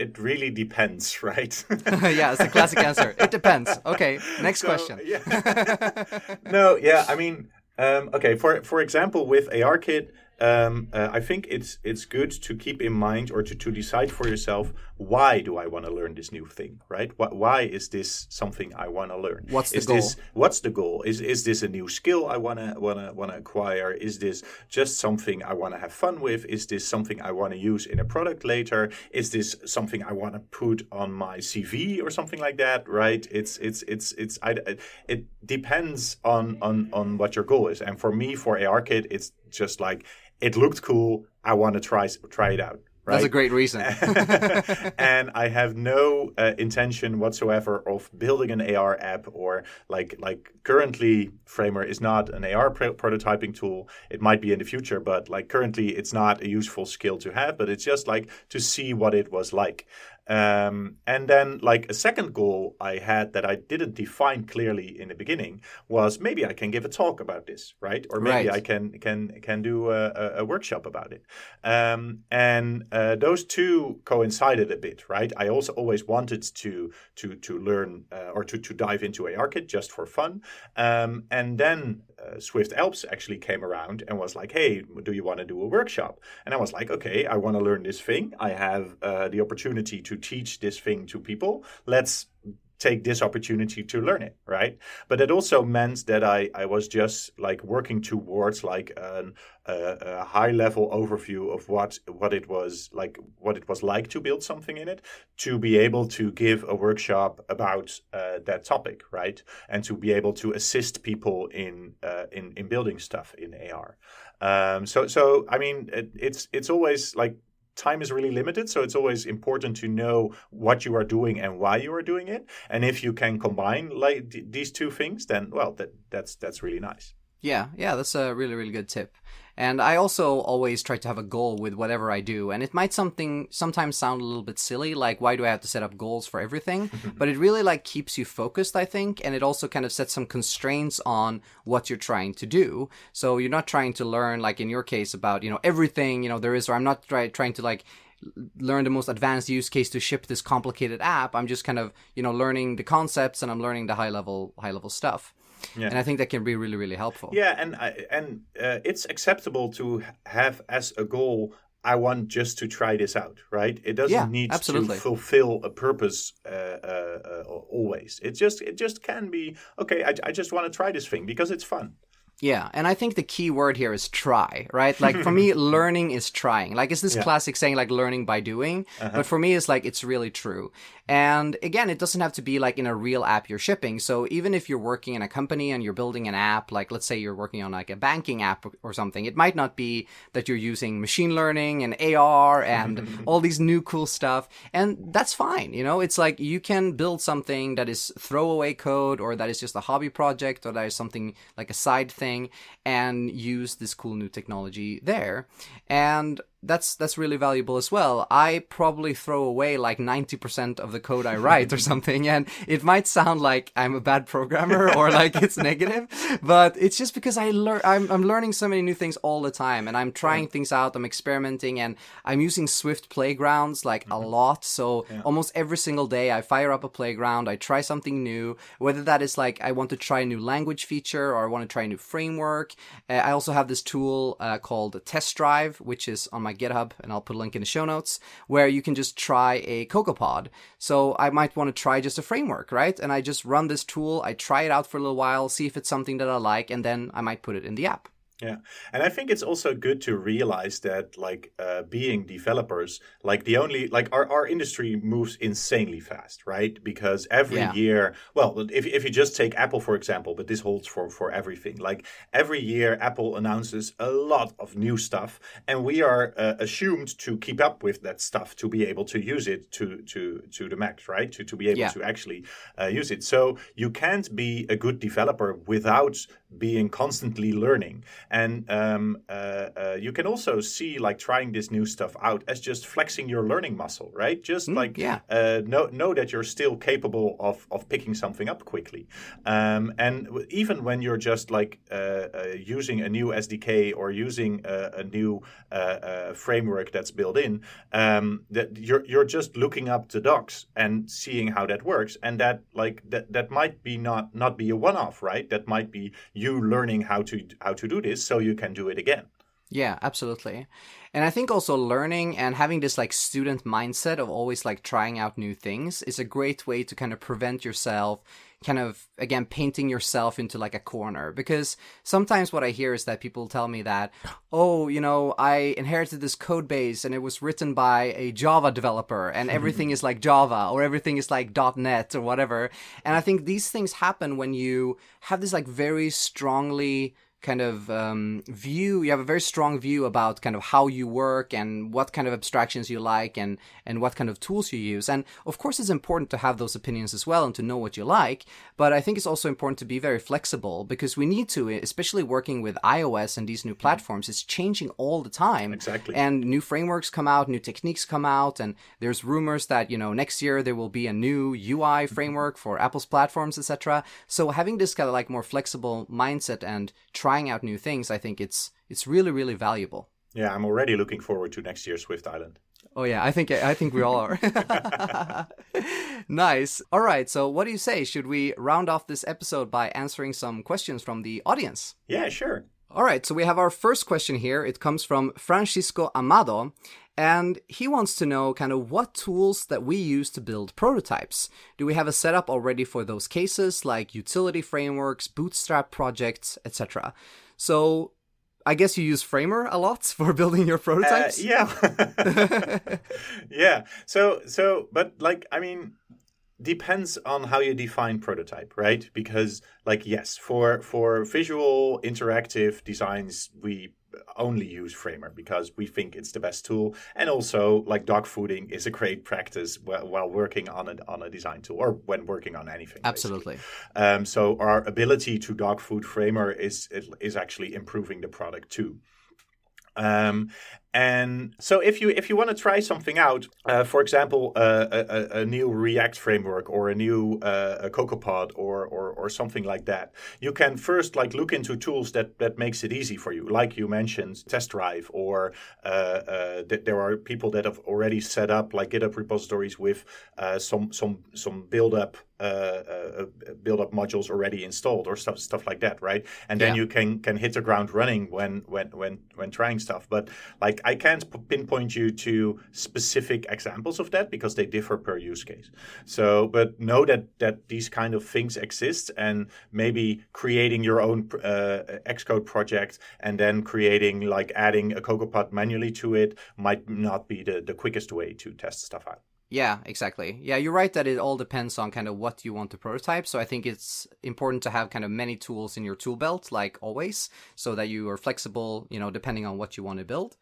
It really depends, right? yeah, it's a classic answer. It depends. Okay, next so, question. yeah. no, yeah, I mean, um, okay, for for example, with ARKit, um, uh, I think it's it's good to keep in mind or to, to decide for yourself why do I want to learn this new thing, right? Why, why is this something I want to learn? What's the is goal? This, what's the goal? Is is this a new skill I wanna wanna wanna acquire? Is this just something I want to have fun with? Is this something I want to use in a product later? Is this something I want to put on my CV or something like that? Right? It's it's it's it's I, it depends on on on what your goal is. And for me, for ARKit, it's just like it looked cool. I want to try try it out. Right? That's a great reason. and I have no uh, intention whatsoever of building an AR app or like like currently Framer is not an AR pro- prototyping tool. It might be in the future, but like currently it's not a useful skill to have. But it's just like to see what it was like. Um, and then, like a second goal I had that I didn't define clearly in the beginning was maybe I can give a talk about this, right? Or maybe Right. I can can can do a, a, workshop about it. Um, and uh, those two coincided a bit, right? I also always wanted to to to learn uh, or to to dive into ARKit just for fun. Um, and then uh, Swift Alps actually came around and was like, "Hey, do you want to do a workshop?" And I was like, "Okay, I want to learn this thing. I have uh, the opportunity to teach this thing to people. Let's." Take this opportunity to learn it right? But it also meant that i i was just like working towards like an, a, a high level overview of what what it was like what it was like to build something in it to be able to give a workshop about uh, that topic right? And to be able to assist people in uh, in in building stuff in ar um, so so i mean it, it's it's always like time is really limited so it's always important to know what you are doing and why you are doing it and if you can combine like th- these two things then well that that's that's really nice Yeah, yeah, that's a really, really good tip. And I also always try to have a goal with whatever I do. And it might something sometimes sound a little bit silly, like why do I have to set up goals for everything? but it really like keeps you focused, I think, and it also kind of sets some constraints on what you're trying to do. So you're not trying to learn, like in your case, about you know everything you know there is, or I'm not try- trying to like learn the most advanced use case to ship this complicated app. I'm just kind of you know learning the concepts and I'm learning the high level high level stuff. Yeah. And I think that can be really, really helpful. yeah and I- and uh, it's acceptable to have as a goal I want just to try this out, right? It doesn't Yeah, need absolutely. to fulfill a purpose uh, uh, uh, always. It just it just can be okay. I, I just want to try this thing because it's fun. Yeah, and I think the key word here is try, right? Like for me, learning is trying. Like it's this Yeah. classic saying, like learning by doing. Uh-huh. But for me, it's like it's really true. And again, it doesn't have to be like in a real app you're shipping. So even if you're working in a company and you're building an app, like let's say you're working on like a banking app or something, it might not be that you're using machine learning and AR and all these new cool stuff. And that's fine. You know, it's like you can build something that is throwaway code or that is just a hobby project or that is something like a side thing and use this cool new technology there. And that's that's really valuable as well. I probably throw away like 90% of the code I write or something and it might sound like I'm a bad programmer or like it's negative, but it's just because I learn I'm I'm learning so many new things all the time and I'm trying things out, I'm experimenting and I'm using Swift playgrounds like a lot. So almost every single day I fire up a playground, I try something new, whether that is like I want to try a new language feature or I want to try a new framework. Uh, I also have this tool uh, called Test Drive, which is on my GitHub, and I'll put a link in the show notes, where you can just try a CocoaPod. So I might want to try just a framework, right? And I just run this tool, I try it out for a little while, see if it's something that I like, and then I might put it in the app. Yeah, and I think it's also good to realize that, like, uh, being developers, like the only, like, our, our industry moves insanely fast, right? Because every Yeah. year, well, if if you just take Apple for example, but this holds for for everything. Like every year, Apple announces a lot of new stuff, and we are uh, assumed to keep up with that stuff to be able to use it to to to the max, right? To to be able Yeah. to actually uh, use it. So you can't be a good developer without being constantly learning. And um, uh, uh, you can also see like trying this new stuff out as just flexing your learning muscle, right? Just like yeah. uh, know know that you're still capable of of picking something up quickly. Um, and w- even when you're just like uh, uh, using a new SDK or using a, a new uh, uh, framework that's built in, um, that you're you're just looking up the docs and seeing how that works, and that like that that might be not not be a one off, right? That might be you learning how to how to do this so you can do it again. Yeah, absolutely. And I think also learning and having this like student mindset of always like trying out new things is a great way to kind of prevent yourself kind of again painting yourself into like a corner. Because sometimes what I hear is that people tell me that oh you know I inherited this code base and it was written by a Java developer and everything is like Java or everything is like .NET or whatever. And I think these things happen when you have this like very strongly kind of um, view you have a very strong view about kind of how you work and what kind of abstractions you like and and what kind of tools you use. And of course it's important to have those opinions as well and to know what you like but i think it's also important to be very flexible because we need to especially working with ios and these new platforms it's changing all the time. Exactly. and new frameworks come out new techniques come out and there's rumors that you know next year there will be a new ui framework for apple's platforms etc so having this kind of like more flexible mindset and trying out new things i think it's it's really really valuable Yeah, I'm already looking forward to next year's Swift Island. oh yeah i think i think we all are nice all right so what do you say should we round off this episode by answering some questions from the audience Yeah, sure. All right, so we have our first question here. It comes from Francisco Amado, and he wants to know kind of what tools that we use to build prototypes. Do we have a setup already for those cases, like utility frameworks, bootstrap projects, etc.? So I guess you use Framer a lot for building your Uh, prototypes. yeah. yeah. So so but like I mean depends on how you define prototype, right? Because like yes, for for visual interactive designs we only use Framer because we think it's the best tool, and also like dog fooding is a great practice while, while working on a on a design tool or when working on anything. Absolutely. Um, so our ability to dog food Framer is is actually improving the product too. Um, and so if you if you want to try something out, uh, for example, uh, a, a- new React framework or a new uh, a CocoaPod or, or or something like that, you can first like look into tools that that makes it easy for you, like you mentioned, Test Drive, or uh, uh, th- there are people that have already set up like GitHub repositories with uh, some some some build up uh, uh, build up modules already installed or stuff stuff like that, right? And then Yeah. you can can hit the ground running when when when when trying stuff. But like I can't pinpoint you to specific examples of that because they differ per use case. So, but know that that these kind of things exist, and maybe creating your own uh, Xcode project and then creating like adding a CocoaPod manually to it might not be the the quickest way to test stuff out. Yeah, exactly. Yeah, you're right that it all depends on kind of what you want to prototype. So I think it's important to have kind of many tools in your tool belt, like always, so that you are flexible, you know, depending on what you want to build.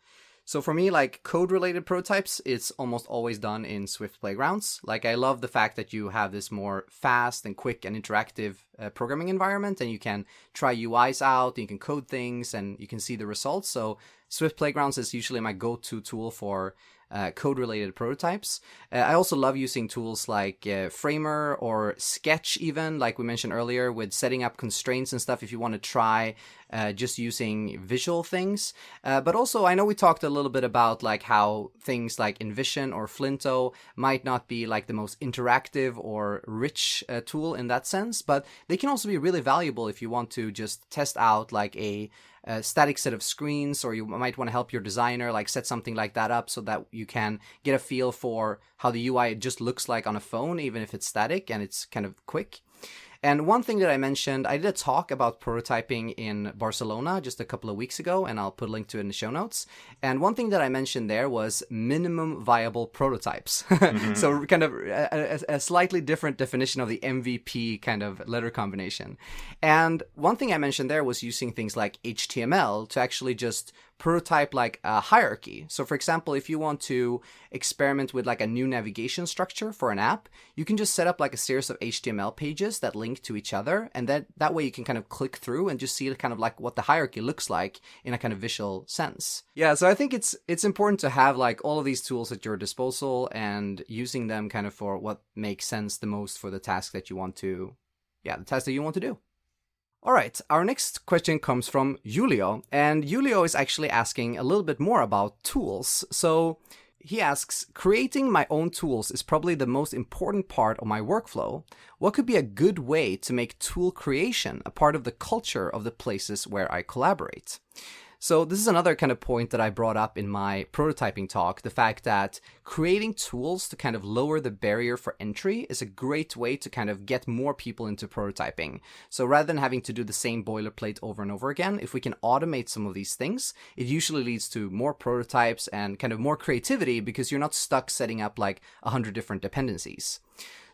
So for me, like code related prototypes, it's almost always done in Swift Playgrounds. Like I love the fact that you have this more fast and quick and interactive uh, programming environment and you can try UIs out, you can code things and you can see the results. So Swift Playgrounds is usually my go-to tool for uh, code related prototypes. Uh, I also love using tools like uh, Framer or Sketch, even like we mentioned earlier, with setting up constraints and stuff if you want to try uh, just using visual things. Uh, but also, I know we talked a little bit about like how things like InVision or Flinto might not be like the most interactive or rich uh, tool in that sense, but they can also be really valuable if you want to just test out like a static set of screens or you might want to help your designer like set something like that up so that you can get a feel for how the UI just looks like on a phone even if it's static and it's kind of quick. And one thing that I mentioned, I did a talk about prototyping in Barcelona just a couple of weeks ago, and I'll put a link to it in the show notes. And one thing that I mentioned there was minimum viable prototypes. Mm-hmm. so, kind of a, a- a slightly different definition of the MVP kind of letter combination. And one thing I mentioned there was using things like HTML to actually just prototype like a hierarchy. So for example, if you want to experiment with like a new navigation structure for an app, you can just set up like a series of HTML pages that link to each other and that that way you can kind of click through and just see kind of like what the hierarchy looks like in a kind of visual sense. Yeah, so I think it's it's important to have like all of these tools at your disposal and using them kind of for what makes sense the most for the task that you want to yeah, the task that you want to do. All right, our next question comes from Julio, and Julio is actually asking a little bit more about tools. So he asks Creating my own tools is probably the most important part of my workflow. What could be a good way to make tool creation a part of the culture of the places where I collaborate? So, this is another kind of point that I brought up in my prototyping talk the fact that creating tools to kind of lower the barrier for entry is a great way to kind of get more people into prototyping. So, rather than having to do the same boilerplate over and over again, if we can automate some of these things, it usually leads to more prototypes and kind of more creativity because you're not stuck setting up like a hundred different dependencies.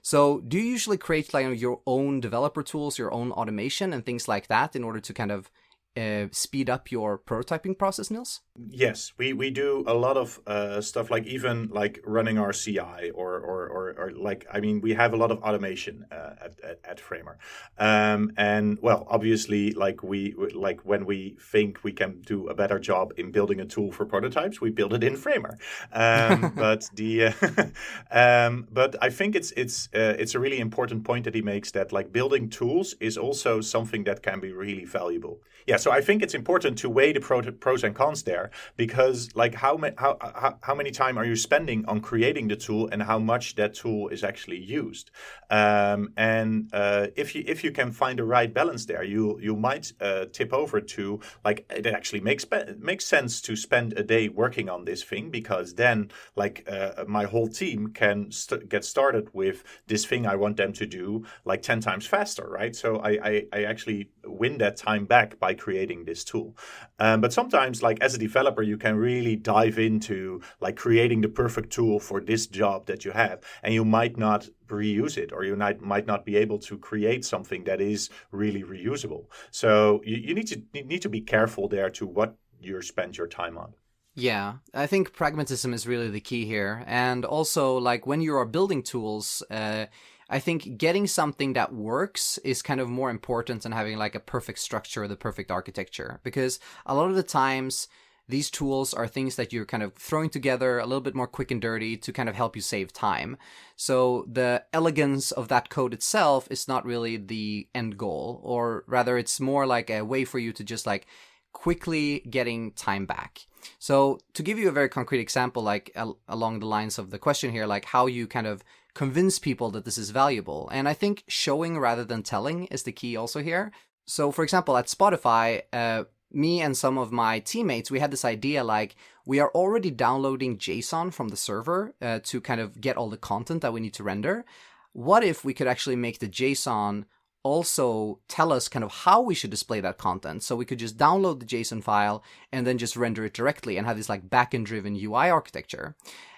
So, do you usually create like your own developer tools, your own automation, and things like that in order to kind of uh, speed up your prototyping process, Niels? Yes, we, we do a lot of uh, stuff like even like running our CI or, or, or, or like, I mean, we have a lot of automation uh, at, at, at, Framer. Um, and well, obviously, like we, like when we think we can do a better job in building a tool for prototypes, we build it in Framer. Um, but the, um, but I think it's, it's, uh, it's a really important point that he makes that like building tools is also something that can be really valuable. Yeah, so I think it's important to weigh the pros and cons there because, like, how, ma- how, how, how many time are you spending on creating the tool and how much that tool is actually used? Um, and uh, if you if you can find the right balance there, you you might uh, tip over to like it actually makes makes sense to spend a day working on this thing because then like uh, my whole team can st- get started with this thing I want them to do like ten times faster, right? So I I, I actually win that time back by creating this tool. Um, but sometimes, like as a developer, you can really dive into like creating the perfect tool for this job that you have, and you might not reuse it, or you might might not be able to create something that is really reusable. So you, you need to you need to be careful there to what you spend your time on. Yeah, I think pragmatism is really the key here, and also like when you are building tools. Uh, I think getting something that works is kind of more important than having like a perfect structure, or the perfect architecture. Because a lot of the times, these tools are things that you're kind of throwing together a little bit more quick and dirty to kind of help you save time. So the elegance of that code itself is not really the end goal, or rather, it's more like a way for you to just like quickly getting time back. So to give you a very concrete example, like al- along the lines of the question here, like how you kind of convince people that this is valuable. And I think showing rather than telling is the key also here. So, for example, at Spotify, uh, me and some of my teammates, we had this idea like we are already downloading JSON from the server uh, to kind of get all the content that we need to render. What if we could actually make the JSON also tell us kind of how we should display that content. So we could just download the JSON file and then just render it directly and have this like backend driven UI architecture.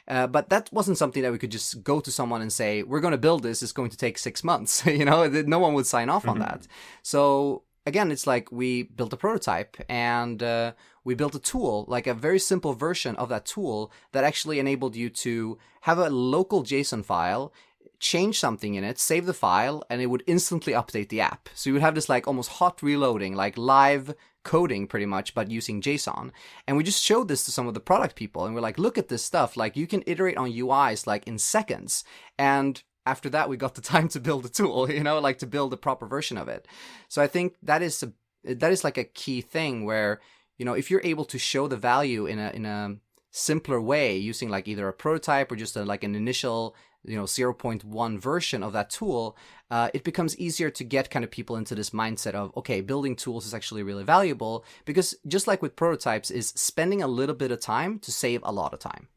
Uh, but that wasn't something that we could just go to someone and say, we're going to build this. It's going to take six months. you know, no one would sign off mm-hmm. on that. So again, it's like we built a prototype and uh, we built a tool, like a very simple version of that tool that actually enabled you to have a local JSON file change something in it, save the file, and it would instantly update the app. So you would have this like almost hot reloading, like live coding pretty much, but using JSON. And we just showed this to some of the product people and we're like, look at this stuff. Like you can iterate on UIs like in seconds. And after that, we got the time to build a tool, you know, like to build a proper version of it. So I think that is a, that is like a key thing where, you know, if you're able to show the value in a, in a simpler way using like either a prototype or just a, like an initial you know 0.1 version of that tool uh, it becomes easier to get kind of people into this mindset of okay building tools is actually really valuable because just like with prototypes is spending a little bit of time to save a lot of time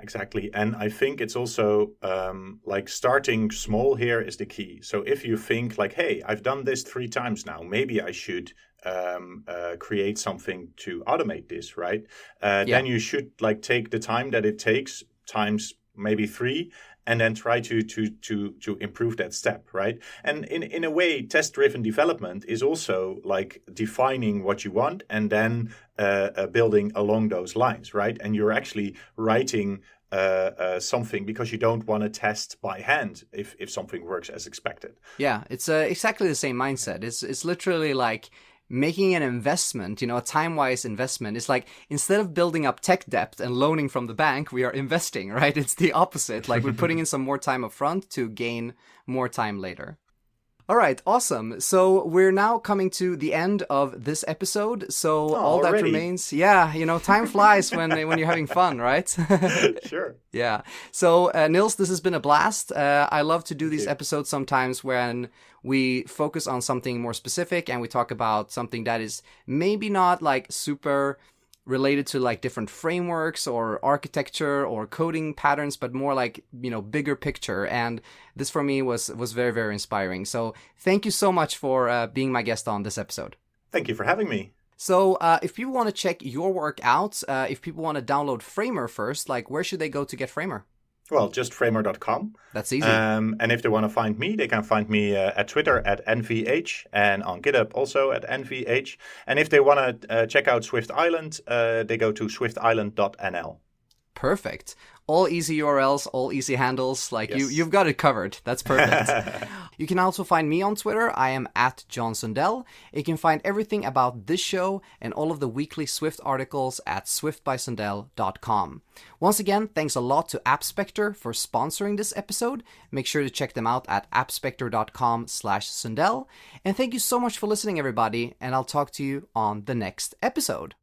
Exactly. And I think it's also um, like starting small here is the key. So if you think like, hey, I've done this three times now, maybe I should um, uh, create something to automate this, right? Uh, yeah. Then you should like take the time that it takes times maybe three and then try to to to to improve that step right and in in a way test driven development is also like defining what you want and then uh, uh, building along those lines right and you're actually writing uh, uh, something because you don't want to test by hand if, if something works as expected. Yeah, it's uh, exactly the same mindset. It's it's literally like making an investment, you know, a time wise investment. is like instead of building up tech debt and loaning from the bank, we are investing, right? It's the opposite. Like we're putting in some more time up front to gain more time later. All right, awesome. So we're now coming to the end of this episode. So oh, all already? that remains, yeah, you know, time flies when when you're having fun, right? sure. Yeah. So uh, Niels, this has been a blast. Uh, I love to do these episodes sometimes when we focus on something more specific and we talk about something that is maybe not like super related to like different frameworks or architecture or coding patterns but more like you know bigger picture and this for me was was very very inspiring so thank you so much for uh, being my guest on this episode thank you for having me so uh, if people want to check your work out uh, if people want to download framer first like where should they go to get framer Well, just framer.com. That's easy. Um, and if they want to find me, they can find me uh, at Twitter at NVH and on GitHub also at NVH. And if they want to uh, check out Swift Island, uh, they go to swiftisland.nl. Perfect. All easy URLs, all easy handles. Like you, Yes. you've got it covered. That's perfect. you can also find me on Twitter. I am at John Sundell. You can find everything about this show and all of the weekly Swift articles at swiftbysundell.com. Once again, thanks a lot to AppSpector for sponsoring this episode. Make sure to check them out at appspector.com slash Sundell. And thank you so much for listening, everybody, and I'll talk to you on the next episode.